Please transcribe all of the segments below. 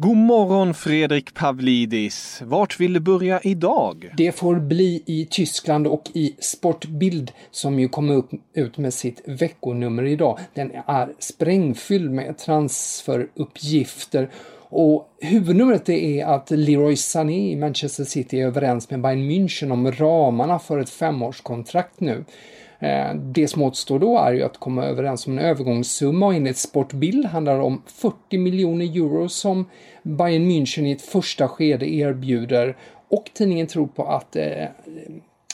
God morgon Fredrik Pavlidis. Vart vill du börja idag? Det får bli i Tyskland och i Sportbild som ju kommer upp, ut med sitt veckonummer idag. Den är sprängfylld med transferuppgifter och huvudnumret är att Leroy Sané i Manchester City är överens med Bayern München om ramarna för ett femårskontrakt nu. Eh, det som återstår då är ju att komma överens om en övergångssumma och enligt Sportbild handlar det om 40 miljoner euro som Bayern München i ett första skede erbjuder och tidningen tror på att eh,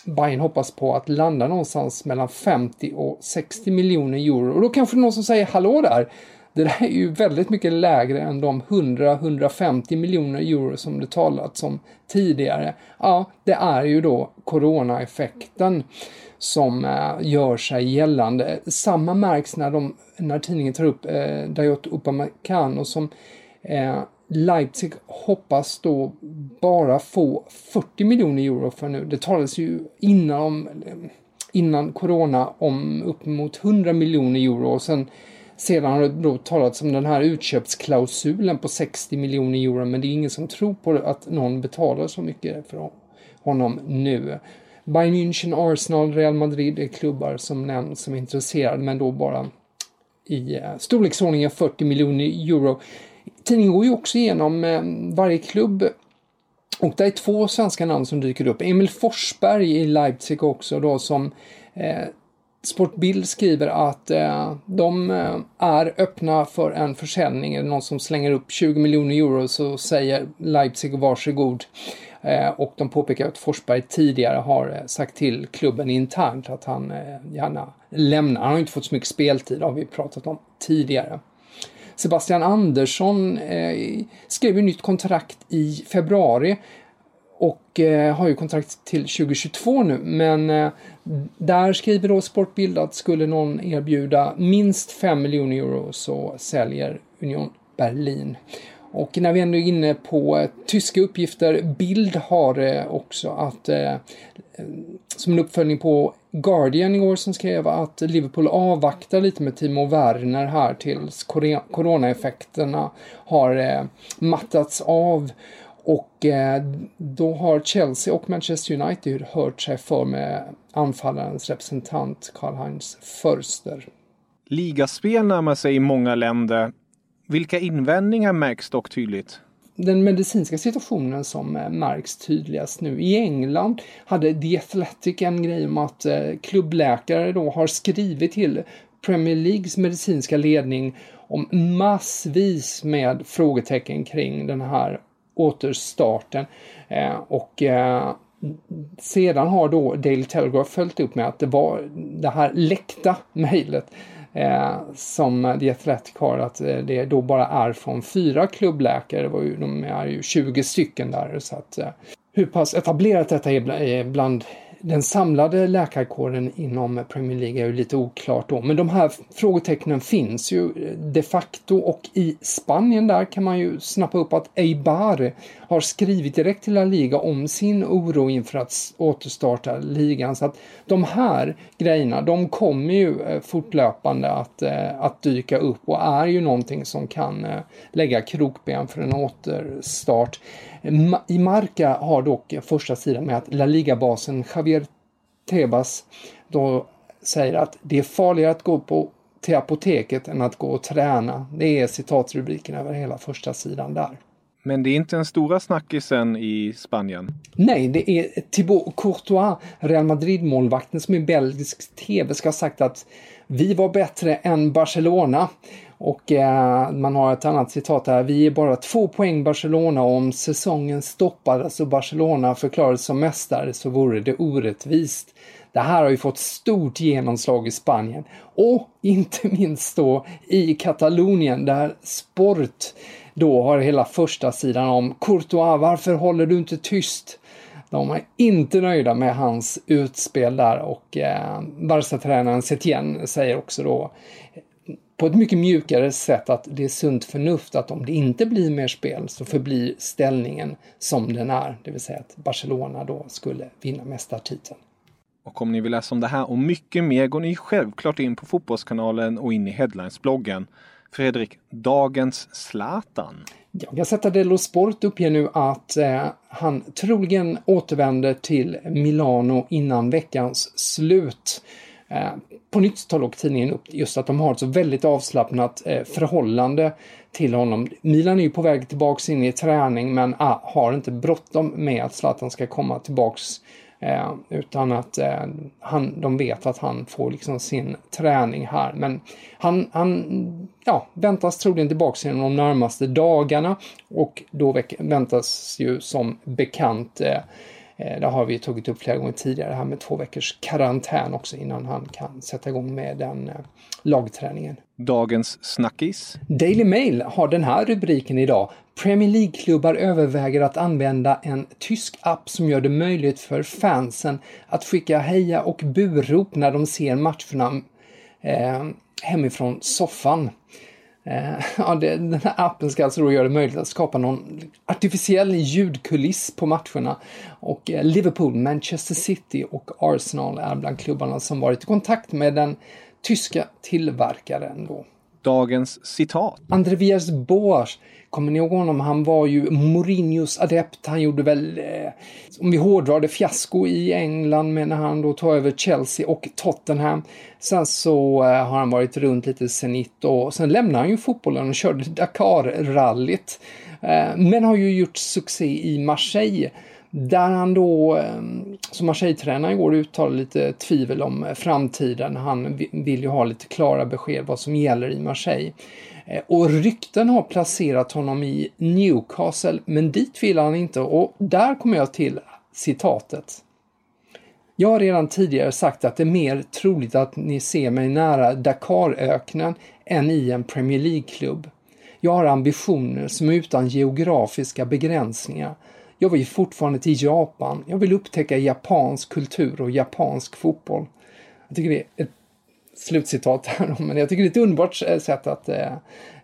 Bayern hoppas på att landa någonstans mellan 50 och 60 miljoner euro. Och då kanske någon som säger hallå där, det där är ju väldigt mycket lägre än de 100-150 miljoner euro som det talats om tidigare. Ja, det är ju då coronaeffekten som eh, gör sig gällande. Samma märks när, de, när tidningen tar upp eh, Dayot Upamecano som eh, Leipzig hoppas då bara få 40 miljoner euro för nu. Det talades ju innan, om, innan corona om uppemot 100 miljoner euro och sen sedan har det då talats om den här utköpsklausulen på 60 miljoner euro men det är ingen som tror på att någon betalar så mycket för honom nu. Bayern München, Arsenal, Real Madrid är klubbar som nämns som är intresserade men då bara i eh, storleksordningen 40 miljoner euro. Tidningen går ju också igenom eh, varje klubb och det är två svenska namn som dyker upp. Emil Forsberg i Leipzig också då som eh, Sportbild skriver att eh, de eh, är öppna för en försäljning. Är det någon som slänger upp 20 miljoner euro så säger Leipzig varsågod. Eh, och de påpekar att Forsberg tidigare har eh, sagt till klubben internt att han eh, gärna lämnar. Han har inte fått så mycket speltid, har vi pratat om tidigare. Sebastian Andersson eh, skrev ju nytt kontrakt i februari och eh, har ju kontrakt till 2022 nu men eh, där skriver då Sportbild att skulle någon erbjuda minst 5 miljoner euro så säljer Union Berlin. Och när vi ändå är inne på eh, tyska uppgifter, Bild har eh, också att som en uppföljning på Guardian igår som skrev att Liverpool avvaktar lite med Timo Werner här tills coronaeffekterna har mattats av. Och då har Chelsea och Manchester United hört sig för med anfallarens representant Karl-Heinz Förster. Ligaspel närmar sig i många länder. Vilka invändningar märks dock tydligt? den medicinska situationen som eh, märks tydligast nu. I England hade The Athletic en grej om att eh, klubbläkare då har skrivit till Premier Leagues medicinska ledning om massvis med frågetecken kring den här återstarten. Eh, och eh, sedan har då Daily Telegraph följt upp med att det var det här läckta mejlet eh, som The Athletic har, att eh, det då bara är från fyra klubbläkare. Det var ju, de är ju 20 stycken där. Så att, eh, hur pass etablerat detta är eh, bland den samlade läkarkåren inom Premier League är ju lite oklart då, men de här frågetecknen finns ju eh, de facto och i Spanien där kan man ju snappa upp att Eibar har skrivit direkt till La Liga om sin oro inför att återstarta ligan. Så att de här grejerna, de kommer ju eh, fortlöpande att, eh, att dyka upp och är ju någonting som kan lägga krokben för en återstart. I Marca har dock första sidan med att La Liga-basen Javier Tebas då säger att det är farligare att gå på till apoteket än att gå och träna. Det är citatrubriken över hela första sidan där. Men det är inte den stora snackisen i Spanien? Nej, det är Thibaut Courtois, Real Madrid-målvakten som i belgisk tv ska ha sagt att vi var bättre än Barcelona. Och eh, man har ett annat citat här. Vi är bara två poäng Barcelona om säsongen stoppades och Barcelona förklarades som mästare så vore det orättvist. Det här har ju fått stort genomslag i Spanien och inte minst då i Katalonien där Sport då har hela första sidan om Courtois, varför håller du inte tyst? De är inte nöjda med hans utspel där och eh, Barca-tränaren Setien säger också då på ett mycket mjukare sätt att det är sunt förnuft att om det inte blir mer spel så förblir ställningen som den är, det vill säga att Barcelona då skulle vinna mästartiteln. Och om ni vill läsa om det här och mycket mer går ni självklart in på Fotbollskanalen och in i Headlines-bloggen. Fredrik, dagens Zlatan. Ja, Gazzetta dello Sport uppger nu att eh, han troligen återvänder till Milano innan veckans slut. Eh, på nytt tar dock tidningen upp just att de har ett så väldigt avslappnat eh, förhållande till honom. Milan är ju på väg tillbaks in i träning men ah, har inte bråttom med att Zlatan ska komma tillbaks Eh, utan att eh, han, de vet att han får liksom sin träning här. Men han, han ja, väntas troligen tillbaka inom de närmaste dagarna och då väntas ju som bekant Eh, det har vi tagit upp flera gånger tidigare, det här med två veckors karantän också innan han kan sätta igång med den eh, lagträningen. Dagens snackis. Daily Mail har den här rubriken idag. Premier League-klubbar överväger att använda en tysk app som gör det möjligt för fansen att skicka heja och burop när de ser matcherna eh, hemifrån soffan. Eh, ja, det, den här appen ska alltså då göra det möjligt att skapa någon artificiell ljudkuliss på matcherna. Och eh, Liverpool, Manchester City och Arsenal är bland klubbarna som varit i kontakt med den tyska tillverkaren då. Dagens citat. Andreas Boas Kommer ni ihåg honom? Han var ju Mourinhos adept. Han gjorde väl, eh, om vi hårdrar det, fiasko i England med när han då tog över Chelsea och Tottenham. Sen så eh, har han varit runt lite senit och sen lämnade han ju fotbollen och körde Dakar-rallyt. Eh, men har ju gjort succé i Marseille. Där han då ehm, som Marseille-tränare igår uttalade lite tvivel om eh, framtiden. Han vill ju ha lite klara besked vad som gäller i Marseille. Eh, och rykten har placerat honom i Newcastle, men dit vill han inte och där kommer jag till citatet. Jag har redan tidigare sagt att det är mer troligt att ni ser mig nära Dakaröknen än i en Premier League-klubb. Jag har ambitioner som är utan geografiska begränsningar. Jag var ju fortfarande till Japan. Jag vill upptäcka japansk kultur och japansk fotboll. Jag tycker det är ett slutcitat här, men jag tycker det är ett underbart sätt att, eh,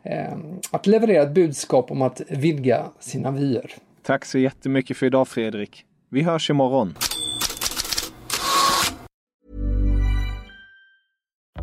eh, att leverera ett budskap om att vidga sina vyer. Tack så jättemycket för idag Fredrik. Vi hörs imorgon.